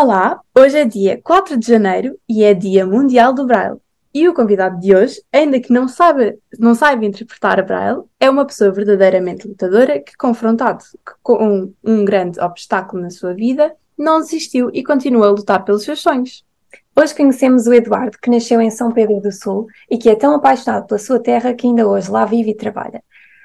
Olá, hoje é dia 4 de janeiro e é Dia Mundial do Braille. E o convidado de hoje, ainda que não saiba, não saiba interpretar Braille, é uma pessoa verdadeiramente lutadora que, confrontado com um, um grande obstáculo na sua vida, não desistiu e continua a lutar pelos seus sonhos. Hoje conhecemos o Eduardo, que nasceu em São Pedro do Sul e que é tão apaixonado pela sua terra que ainda hoje lá vive e trabalha.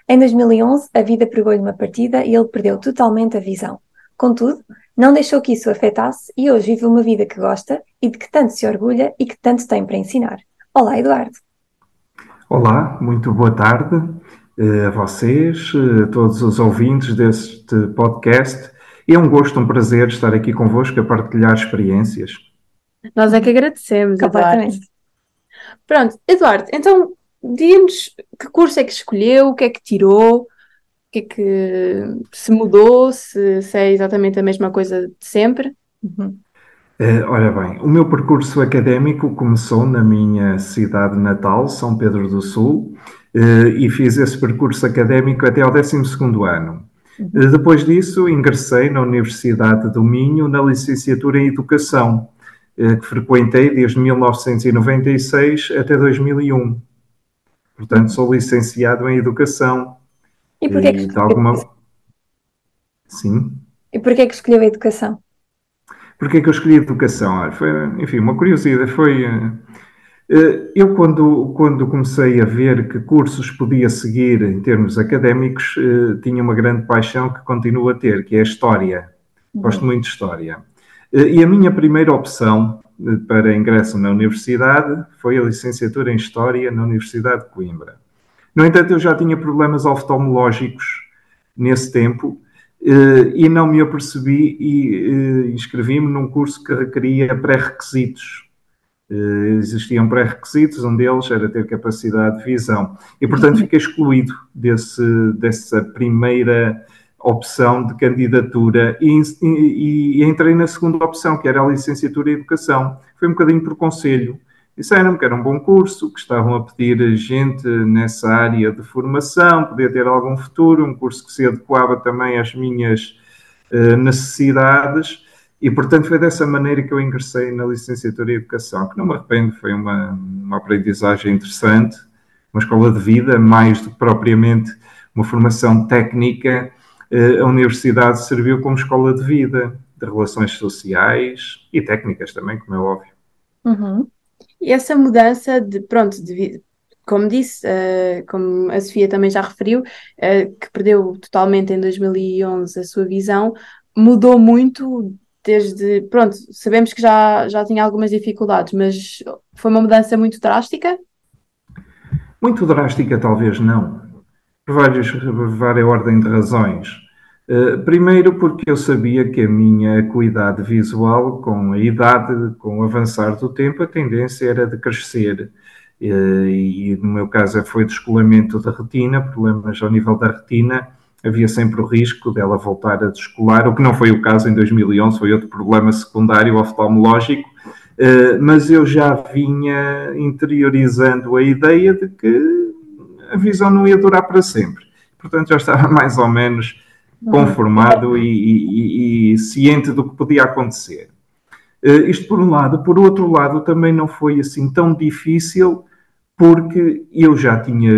Em 2011, a vida pregou-lhe uma partida e ele perdeu totalmente a visão. Contudo, não deixou que isso o afetasse e hoje vive uma vida que gosta e de que tanto se orgulha e que tanto tem para ensinar. Olá, Eduardo. Olá, muito boa tarde uh, a vocês, uh, todos os ouvintes deste podcast. É um gosto, um prazer estar aqui convosco a partilhar experiências. Nós é que agradecemos, Eduardo. Pronto, Eduardo, então diga-nos que curso é que escolheu, o que é que tirou, que é que se mudou, se, se é exatamente a mesma coisa de sempre? Uhum. Uh, ora bem, o meu percurso académico começou na minha cidade natal, São Pedro do Sul, uh, e fiz esse percurso académico até ao 12 ano. Uhum. Uh, depois disso, ingressei na Universidade do Minho na licenciatura em Educação, que frequentei desde 1996 até 2001. Portanto, sou licenciado em Educação e porquê que escolheu alguma... Sim. E porquê que escolheu a educação? Porquê que eu escolhi a educação? Foi, enfim, uma curiosidade. Foi... Uh, eu, quando, quando comecei a ver que cursos podia seguir em termos académicos, uh, tinha uma grande paixão que continuo a ter, que é a História. Uhum. Gosto muito de História. E a minha primeira opção para ingresso na universidade foi a licenciatura em História na Universidade de Coimbra. No entanto, eu já tinha problemas oftalmológicos nesse tempo eh, e não me apercebi e eh, inscrevi-me num curso que requeria pré-requisitos. Eh, existiam pré-requisitos, um deles era ter capacidade de visão. E, portanto, fiquei excluído desse, dessa primeira opção de candidatura e, e, e, entrei na segunda opção, que era a licenciatura em Educação. Foi um bocadinho por conselho disseram que era um bom curso, que estavam a pedir gente nessa área de formação, podia ter algum futuro, um curso que se adequava também às minhas uh, necessidades. E, portanto, foi dessa maneira que eu ingressei na licenciatura em Educação, que não me arrependo, foi uma, uma aprendizagem interessante, uma escola de vida, mais do que propriamente uma formação técnica. Uh, a universidade serviu como escola de vida, de relações sociais e técnicas também, como é óbvio. Uhum. E essa mudança de, pronto, de, como disse, uh, como a Sofia também já referiu, uh, que perdeu totalmente em 2011 a sua visão, mudou muito desde, pronto, sabemos que já, já tinha algumas dificuldades, mas foi uma mudança muito drástica? Muito drástica, talvez não, por várias, várias ordem de razões. Eh, primeiro, porque eu sabia que a minha acuidade visual, com a idade, com o avançar do tempo, a tendência era de crescer. Uh, e no meu caso foi descolamento da retina, problemas ao nível da retina, havia sempre o risco dela voltar a descolar, o que não foi o caso em 2011, foi outro problema secundário oftalmológico, uh, mas eu já vinha interiorizando a ideia de que a visão não ia durar para sempre. Portanto, já estava mais ou menos conformado e, e, e, ciente do que podia acontecer. Uh, isto por um lado. Por outro lado, também não foi assim tão difícil, porque eu já tinha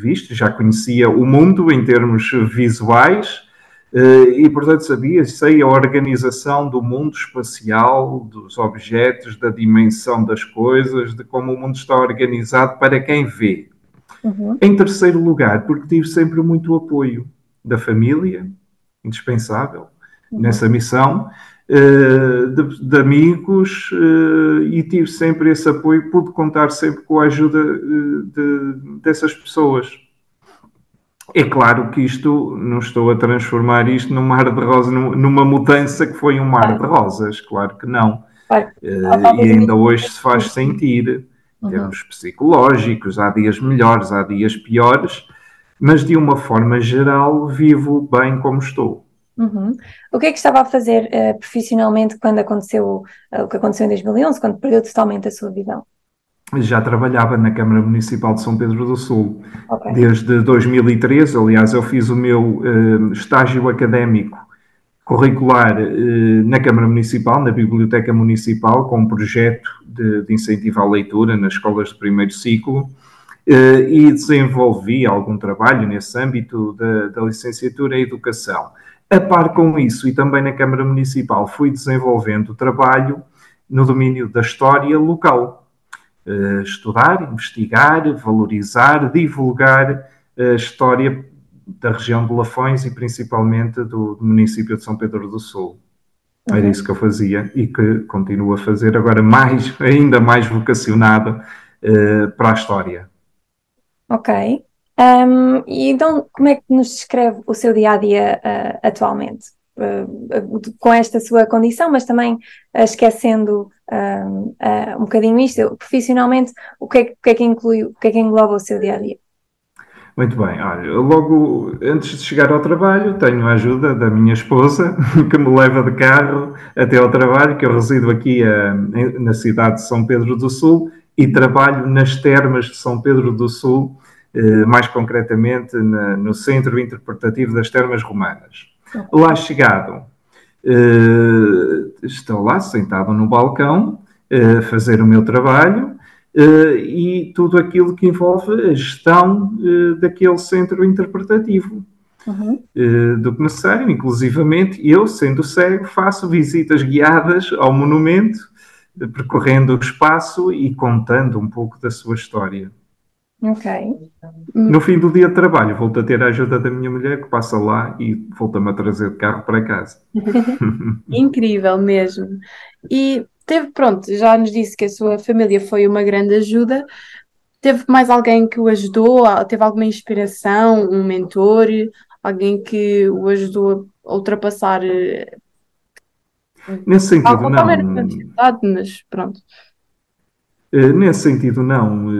visto, já conhecia o mundo em termos visuais, uh, e portanto sabia, sei a organização do mundo espacial, dos objetos, da dimensão das coisas, de como o mundo está organizado para quem vê. Uhum. Em terceiro lugar, porque tive sempre muito apoio da família, indispensável uhum. nessa missão, uh, de, de, amigos, uh, e tive sempre esse apoio, pude contar sempre com a ajuda uh, de, dessas pessoas. É claro que isto, não estou a transformar isto num mar de rosas, numa mudança que foi um mar de rosas, claro que não. e ainda hoje se faz sentir, em uhum. termos psicológicos, há dias melhores, há dias piores, mas de uma forma geral vivo bem como estou. Uhum. O que é que estava a fazer uh, profissionalmente quando aconteceu uh, o que aconteceu em 2011, quando perdeu totalmente a sua visão? Já trabalhava na Câmara Municipal de São Pedro do Sul okay. desde 2013. Aliás, eu fiz o meu uh, estágio académico curricular na Câmara Municipal, na Biblioteca Municipal, com um projeto de, de incentivo à leitura nas escolas de primeiro ciclo e desenvolvi algum trabalho nesse âmbito da, da licenciatura em Educação. A par com isso, e também na Câmara Municipal, fui desenvolvendo trabalho no domínio da história local. Uh, estudar, investigar, valorizar, divulgar a história da região de Lafões e principalmente do, município de São Pedro do Sul. Uhum. Era isso que eu fazia e que continuo a fazer agora mais, ainda mais vocacionado uh, para a história. Ok. Um, e então, como é que nos descreve o seu dia a dia uh, atualmente? Uh, com esta sua condição, mas também uh, esquecendo um bocadinho isto, profissionalmente, o que, é, o que é que inclui, o que é que engloba o seu dia a dia? Muito bem, olha, logo antes de chegar ao trabalho, tenho a ajuda da minha esposa, que me leva de carro até ao trabalho, que eu resido aqui na cidade de São Pedro do Sul e trabalho nas termas de São Pedro do Sul, eh, mais concretamente no Centro Interpretativo das Termas Romanas. Lá chegado, eh, estou lá sentado no balcão eh, a fazer o meu trabalho e tudo aquilo que envolve a gestão daquele centro interpretativo. Uhum. do que necessário, inclusivamente eu, sendo cego, faço visitas guiadas ao monumento, percorrendo o espaço e contando um pouco da sua história. Ok. No fim do dia de trabalho, volto a ter a ajuda da minha mulher que passa lá e volta-me a trazer de carro para casa. Incrível mesmo. E teve, pronto, já nos disse que a sua família foi uma grande ajuda. Teve mais alguém que o ajudou? Teve alguma inspiração, um mentor, alguém que o ajudou a ultrapassar? Eh, Nesse sentido, não. Mas pronto. Nesse sentido, não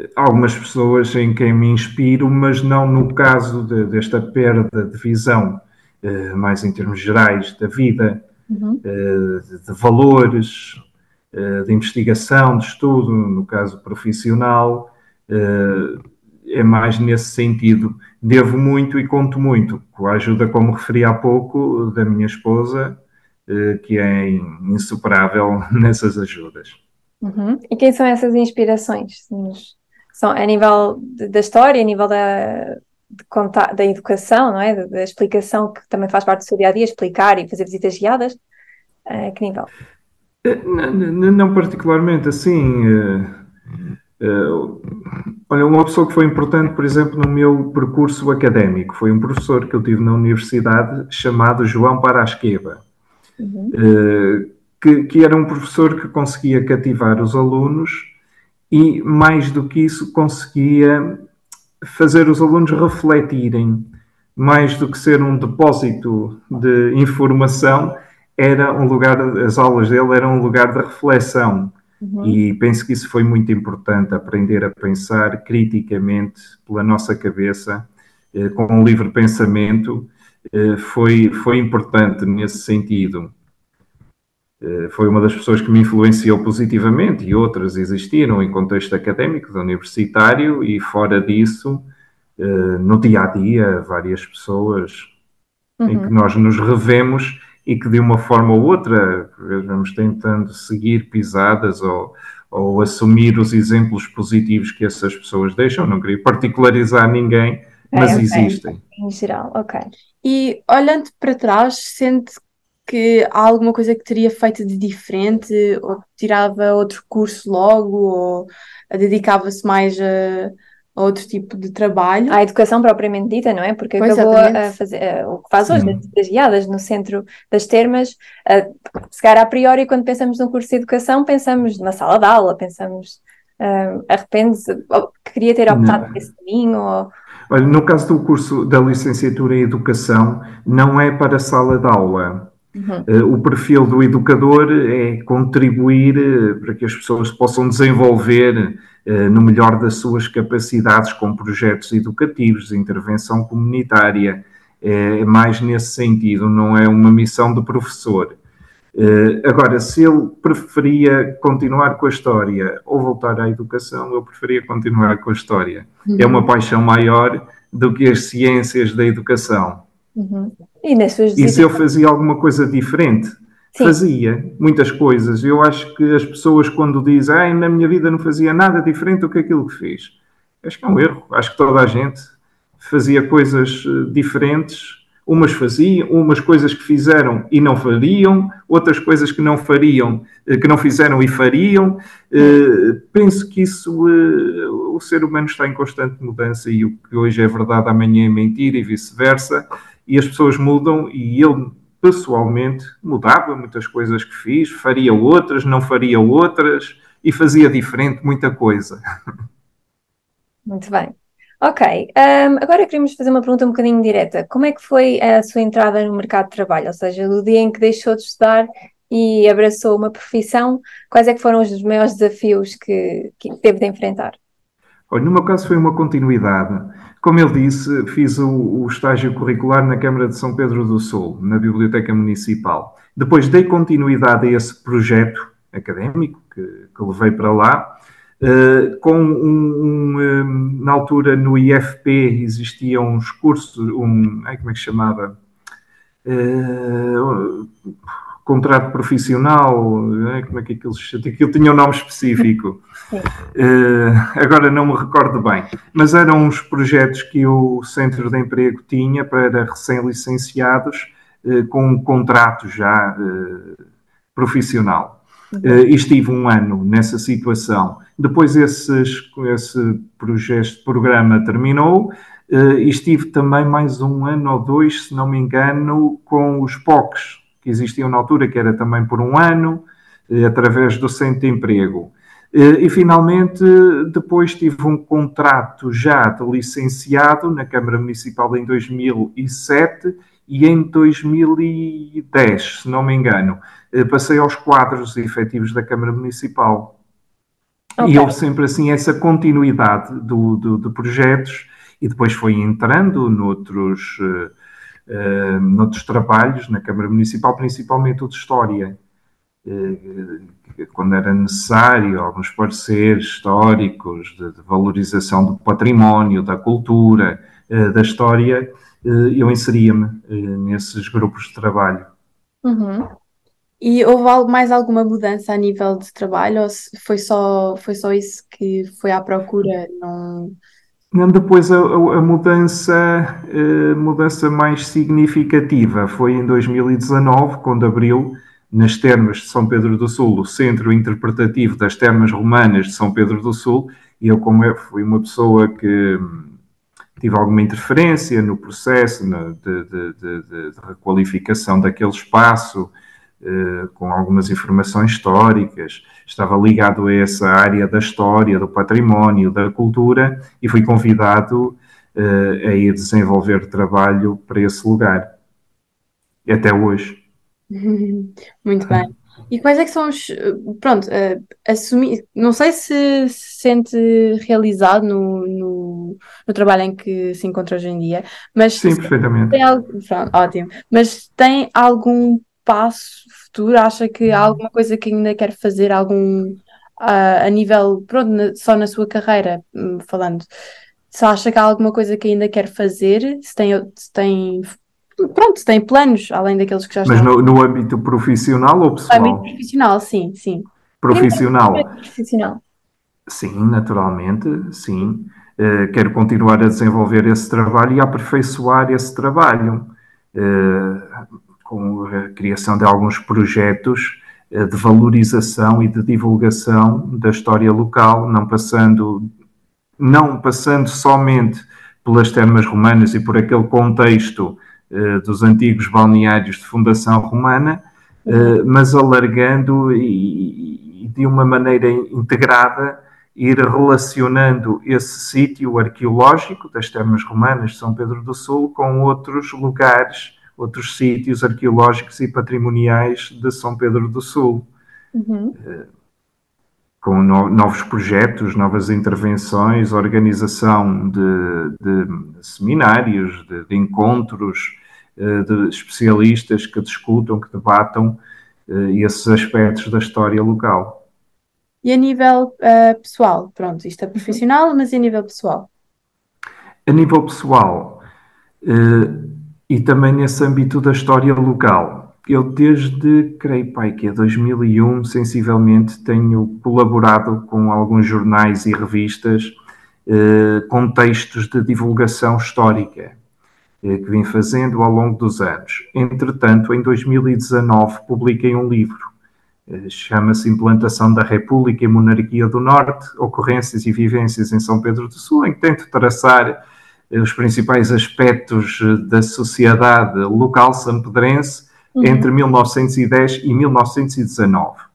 eh, algumas pessoas em quem me inspiro, mas não no caso de, desta perda de visão, eh, mais em termos gerais da vida, uhum. eh, de, valores, de investigação, de estudo, no caso profissional, é mais nesse sentido. Devo muito e conto muito, com a ajuda, como referi há pouco, da minha esposa, eh, que é insuperável nessas ajudas. Uhum. E quem são essas inspirações? São a nível da história, a nível da, contar, da educação, não é? Da, da, explicação, que também faz parte do seu dia a dia, explicar e fazer visitas guiadas. A que nível? Eh, não, não particularmente assim. Uh, olha, uma pessoa que foi importante, por exemplo, no meu percurso académico, foi um professor que eu tive na universidade chamado João Parasqueva, uhum. uh, que, que era um professor que conseguia cativar os alunos e, mais do que isso, conseguia fazer os alunos refletirem. Mais do que ser um depósito de informação, era um lugar, as aulas dele eram um lugar de reflexão. Uhum. E penso que isso foi muito importante, aprender a pensar criticamente pela nossa cabeça, eh, com um livre pensamento, eh, foi, foi importante nesse sentido. Eh, foi uma das pessoas que me influenciou positivamente e outras existiram em contexto académico, universitário e fora disso, eh, no dia a dia, várias pessoas uhum. em que uhum. nós nos revemos e que de uma forma ou outra vamos tentando seguir pisadas ou, ou assumir os exemplos positivos que essas pessoas deixam. Não queria particularizar ninguém, mas okay. existem. Em geral, ok. E olhando para trás, sente que há alguma coisa que teria feito de diferente, ou tirava outro curso logo, ou dedicava-se mais a, a, outro tipo de trabalho? À educação propriamente dita, não é? Porque pois acabou a fazer o que faz hoje, das guiadas no centro das termas. Uh, se calhar, a priori, quando pensamos num curso de educação, pensamos numa sala de aula, pensamos. Uh, arrepende-se, queria ter optado por esse caminho? Ou... Olha, no caso do curso da licenciatura em Educação, não é para sala de aula. Uhum. Uh, o perfil do educador é contribuir uh, para que as pessoas possam desenvolver uh, no melhor das suas capacidades com projetos educativos, de intervenção comunitária. É, é mais nesse sentido, não é uma missão de professor. agora, se ele preferia continuar com a história ou voltar à educação, eu preferia continuar com a história. Uhum. É uma paixão maior do que as ciências da educação. Uhum. E E, nas suas e se eu fazia alguma coisa diferente? Sim. Fazia muitas coisas. Eu acho que as pessoas, quando dizem ah, na minha vida não fazia nada diferente do que aquilo que fiz, acho que é um erro. Acho que toda a gente fazia coisas eh, diferentes Umas faziam, umas coisas que fizeram e não fariam, outras coisas que não fariam, eh, que não fizeram e fariam. Uh, penso que isso, uh, o ser humano está em constante mudança e o que hoje é verdade, amanhã é mentira e vice-versa. E as pessoas mudam e eu, pessoalmente, mudava muitas coisas que fiz, faria outras, não faria outras e fazia diferente muita coisa. Muito bem. Ok, um, agora queríamos fazer uma pergunta um bocadinho direta. Como é que foi a sua entrada no mercado de trabalho? Ou seja, do dia em que deixou de estudar e abraçou uma profissão, quais é que foram os maiores desafios que, que teve de enfrentar? Olha, no meu caso foi uma continuidade. Como ele disse, fiz o, o, estágio curricular na Câmara de São Pedro do Sul, na Biblioteca Municipal. Depois dei continuidade a esse projeto académico que, que levei para lá Uh, com um, um, um, na altura no IFP existiam uns cursos, um, ai, como é que chamava? Uh, contrato profissional, como é que aquilo, aquilo tinha um nome específico. Uh, agora não me recordo bem, mas eram uns projetos que o Centro de Emprego tinha para recém-licenciados com um contrato já profissional. Uh, estive um ano nessa situação. Depois esses, esse projeto, programa terminou uh, e estive também mais um ano ou dois, se não me engano, com os POCs, que existiam na altura, que era também por um ano, uh, através do Centro de Emprego. E finalmente, depois tive um contrato já de licenciado na Câmara Municipal em 2007 e em 2010, se não me engano, eh, passei aos quadros efetivos da Câmara Municipal. Okay. E houve sempre assim essa continuidade do, do, de projetos e depois foi entrando noutros, uh, uh, noutros trabalhos na Câmara Municipal, principalmente o de História. Uh, quando era necessário, alguns pareceres históricos de, de valorização do património, da cultura, da história, eh, eu inseria-me eh, nesses grupos de trabalho. Uhum. E houve mais alguma mudança a nível de trabalho ou foi só, foi só isso que foi à procura? Não... Depois a, a mudança, a eh, mudança mais significativa foi em 2019, quando abriu nas termas de São Pedro do Sul, o Centro Interpretativo das Termas Romanas de São Pedro do Sul, e eu como eu fui uma pessoa que tive alguma interferência no processo de, de, de, de requalificação daquele espaço, com algumas informações históricas, estava ligado a essa área da história, do património, da cultura, e fui convidado eh, a ir desenvolver trabalho para esse lugar. Até hoje. Muito bem. E quais é que são os. Pronto, uh, assumir. Não sei se se sente realizado no, no, no, trabalho em que se encontra hoje em dia, mas. Sim, perfeitamente. Tem algo, pronto, ótimo. Mas tem algum passo futuro? Acha que há alguma coisa que ainda quer fazer? Algum. Uh, a nível. Pronto, na, só na sua carreira, hum, falando. Se acha que há alguma coisa que ainda quer fazer? Se tem, se tem pronto, tem planos além daqueles que já estão. Mas no, no âmbito profissional ou pessoal? No âmbito profissional, sim, sim. Profissional? Profissional. Sim, naturalmente, sim. Uh, quero continuar a desenvolver esse trabalho e a aperfeiçoar esse trabalho, uh, com a criação de alguns projetos uh, de valorização e de divulgação da história local, não passando, não passando somente pelas termas romanas e por aquele contexto eh, dos antigos balneários de fundação romana, eh, mas alargando e, e de uma maneira integrada ir relacionando esse sítio arqueológico das termas romanas de São Pedro do Sul com outros lugares, outros sítios arqueológicos e patrimoniais de São Pedro do Sul. Uhum. Eh, com no, novos projetos, novas intervenções, organização de, de seminários, de, de encontros, eh, de especialistas que discutam, que debatam uh, esses aspectos da história local. E a nível uh, pessoal, pronto, isto é profissional, mas e a nível pessoal? A nível pessoal, e também nesse âmbito da história local. Eu desde, creio pai, que é 2001, sensivelmente, tenho colaborado com alguns jornais e revistas eh, com textos de divulgação histórica eh, que vim fazendo ao longo dos anos. Entretanto, em 2019 publiquei um livro, eh, chama-se Implantação da República e Monarquia do Norte, Ocorrências e Vivências em São Pedro do Sul, em que tento traçar os principais aspectos da sociedade local sampedrense uhum. entre 1910 e 1919.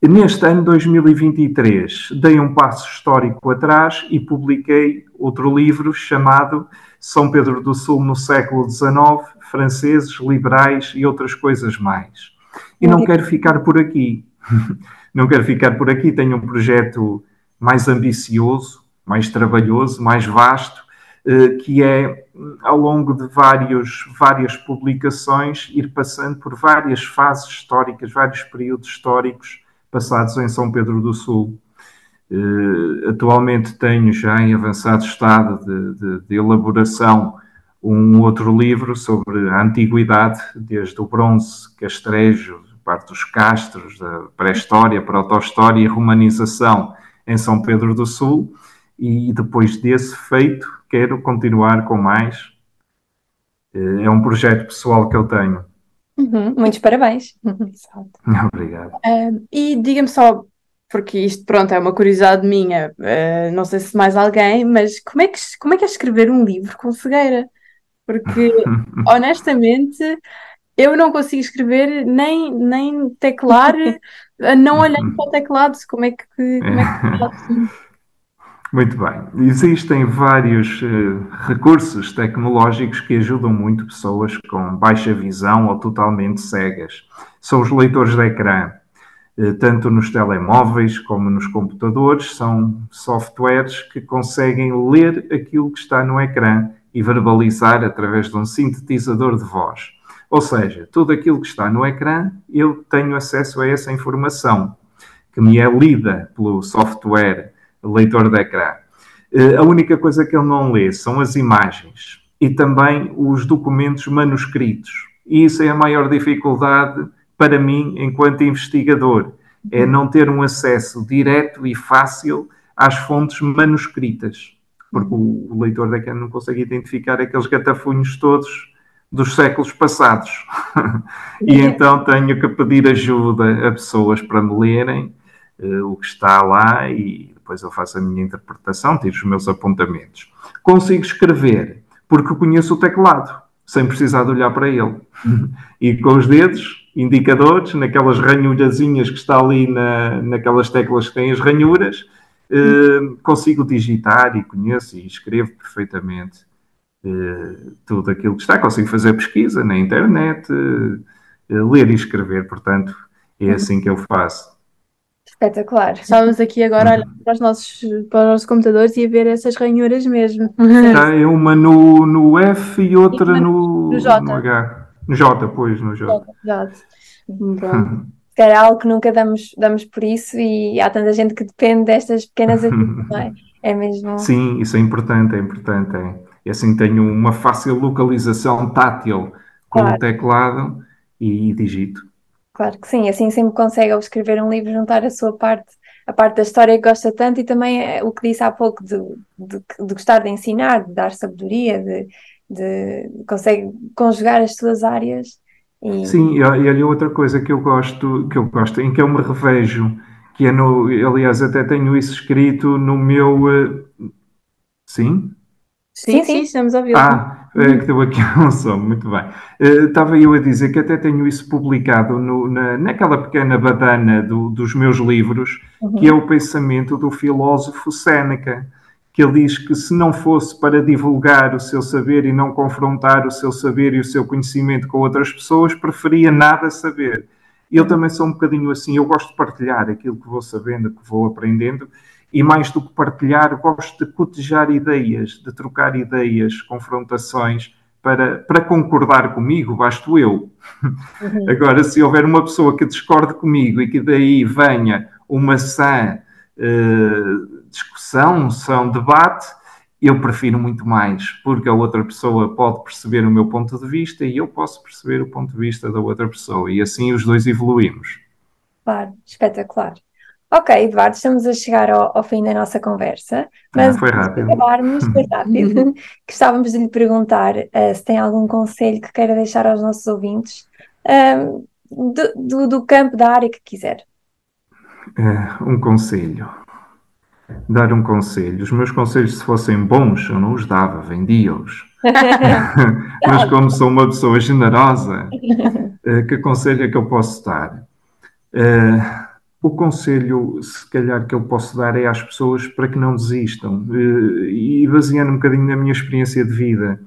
Neste ano 2023, dei um passo histórico atrás e publiquei outro livro chamado São Pedro do Sul no século XIX, franceses, liberais e outras coisas mais. E não quero ficar por aqui. Não quero ficar por aqui. Tenho um projeto mais ambicioso, mais trabalhoso, mais vasto, eh, que é, ao longo de vários, várias publicações, ir passando por várias fases históricas, vários períodos históricos passados em São Pedro do Sul. Uh, atualmente tenho já em avançado estado de, de, de, elaboração um outro livro sobre a antiguidade, desde o bronze, castrejo, parte dos castros, da pré-história, proto-história e romanização em São Pedro do Sul. E depois desse feito, quero continuar com mais. Uh, é um projeto pessoal que eu tenho. Uhum, muitos parabéns. Obrigado. Uh, e diga-me só, porque isto, pronto, é uma curiosidade minha, uh, não sei se mais alguém, mas como é, que, como é que é escrever um livro com cegueira? Porque, honestamente, eu não consigo escrever nem, nem teclar, não olhando para o teclado. Como é que, como é que? Muito bem. Existem vários uh, recursos tecnológicos que ajudam muito pessoas com baixa visão ou totalmente cegas. São os leitores de ecrã, uh, tanto nos telemóveis como nos computadores, são softwares que conseguem ler aquilo que está no ecrã e verbalizar através de um sintetizador de voz. Ou seja, tudo aquilo que está no ecrã, eu tenho acesso a essa informação que me é lida pelo software leitor de ecrã. Eh, a única coisa que ele não lê são as imagens e também os documentos manuscritos. E isso é a maior dificuldade para mim, enquanto investigador, é não ter um acesso direto e fácil às fontes manuscritas, porque o, leitor da não consegue identificar aqueles gatafunhos todos dos séculos passados. e então tenho que pedir ajuda a pessoas para me lerem uh, o que está lá e depois eu faço a minha interpretação, tiro os meus apontamentos. Consigo escrever porque conheço o teclado, sem precisar de olhar para ele. e com os dedos, indicadores, naquelas ranhurazinhas que está ali na, naquelas teclas que têm as ranhuras, eh, consigo digitar e conheço e escrevo perfeitamente eh, tudo aquilo que está. Consigo fazer pesquisa na internet, eh, ler e escrever, portanto, é assim que eu faço. Espetacular. Estávamos aqui agora a olhar para os nossos, para os nossos computadores e a ver essas ranhuras mesmo. Está é uma no, no F e outra e no, no, J. no H. No J, pois, no J. Exato. É algo que nunca damos, damos por isso e há tanta gente que depende destas pequenas atitudes, não é? É mesmo. Sim, isso é importante, é importante. É. E assim tenho uma fácil localização tátil com claro. o teclado e digito. Claro que sim, assim sempre consegue ao escrever um livro juntar a sua parte, a parte da história que gosta tanto e também eh, o que disse há pouco de, de, de gostar de ensinar, de dar sabedoria, de, de consegue conjugar as suas áreas. E... Sim, e olha outra coisa que eu gosto, que eu gosto, em que eu me revejo, que é no, aliás, até tenho isso escrito no meu. Uh... Sim? Sim, sim, sim, estamos a ouvir. Ah, é que deu aqui um som, muito bem. Uh, estava eu a dizer que até tenho isso publicado no, na, naquela pequena badana do, dos meus livros, uhum. que é o pensamento do filósofo Séneca, que ele diz que se não fosse para divulgar o seu saber e não confrontar o seu saber e o seu conhecimento com outras pessoas, preferia nada saber. Eu uhum. também sou um bocadinho assim, eu gosto de partilhar aquilo que vou sabendo, que vou aprendendo, e mais do que partilhar, gosto de cotejar ideias, de trocar ideias, confrontações, para, para concordar comigo, basto eu. Uhum. Agora, se houver uma pessoa que discorde comigo e que daí venha uma sã uh, discussão, um sã debate, eu prefiro muito mais, porque a outra pessoa pode perceber o meu ponto de vista e eu posso perceber o ponto de vista da outra pessoa, e assim os dois evoluímos. Claro, espetacular. Ok, Eduardo, estamos a chegar ao, ao fim da nossa conversa, Ah, mas foi antes de rápido. acabarmos, foi rápido, gostávamos de lhe perguntar eh, se tem algum conselho que queira deixar aos nossos ouvintes ahm, do, do, do campo da área que quiser. É, um conselho. Dar um conselho. Os meus conselhos, se fossem bons, eu não os dava, vendia-os. Mas como sou uma pessoa generosa, eh, que conselho é que eu posso dar? Eh, o conselho, se calhar, que eu posso dar é às pessoas para que não desistam. Eh, E baseando um bocadinho na minha experiência de vida,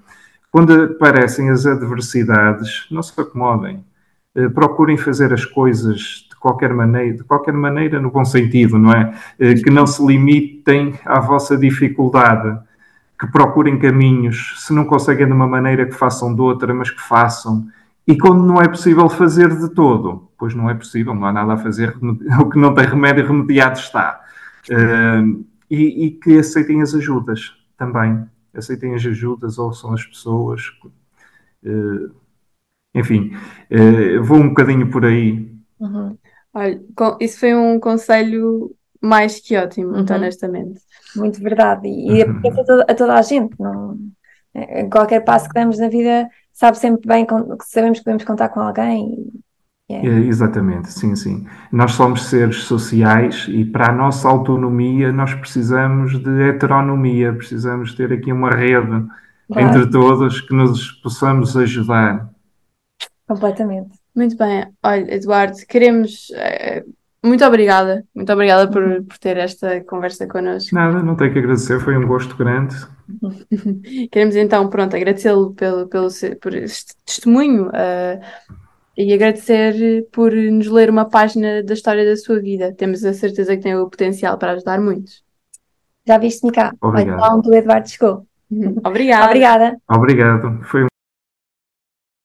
quando aparecem as adversidades, não se acomodem. Eh, Procurem fazer as coisas de qualquer maneira, de qualquer maneira no bom sentido, não é? Eh, Que não se limitem à vossa dificuldade que procurem caminhos, se não conseguem de uma maneira, que façam de outra, mas que façam. E quando não é possível fazer de todo, pois não é possível, não há nada a fazer, o que não tem remédio remediado está. Uh, e, e, que aceitem as ajudas também. Aceitem as ajudas, ouçam as pessoas. Uh, enfim, uh, vou um bocadinho por aí. Uhum. Olha, isso foi um conselho mais que ótimo, muito uhum. honestamente. Muito verdade. E uhum. a, toda, a toda a gente. Não, em qualquer passo que damos na vida, sabe sempre bem, sabemos que podemos contar com alguém. É. Exatamente, sim, sim. Nós somos seres sociais e para a nossa autonomia nós precisamos de heteronomia, precisamos ter aqui uma rede claro. entre todos que nos possamos ajudar. Completamente. Muito bem. Olha, Eduardo, queremos. Uh, muito obrigada, muito obrigada por, por ter esta conversa connosco. Nada, não tenho que agradecer, foi um gosto grande. Queremos então, pronto, agradecê-lo pelo, pelo, por este testemunho uh, e agradecer por nos ler uma página da história da sua vida. Temos a certeza que tem o potencial para ajudar muitos. Já viste, Nica? Obrigado. Então, do Eduardo chegou. Obrigada. Obrigada. Obrigado. Foi um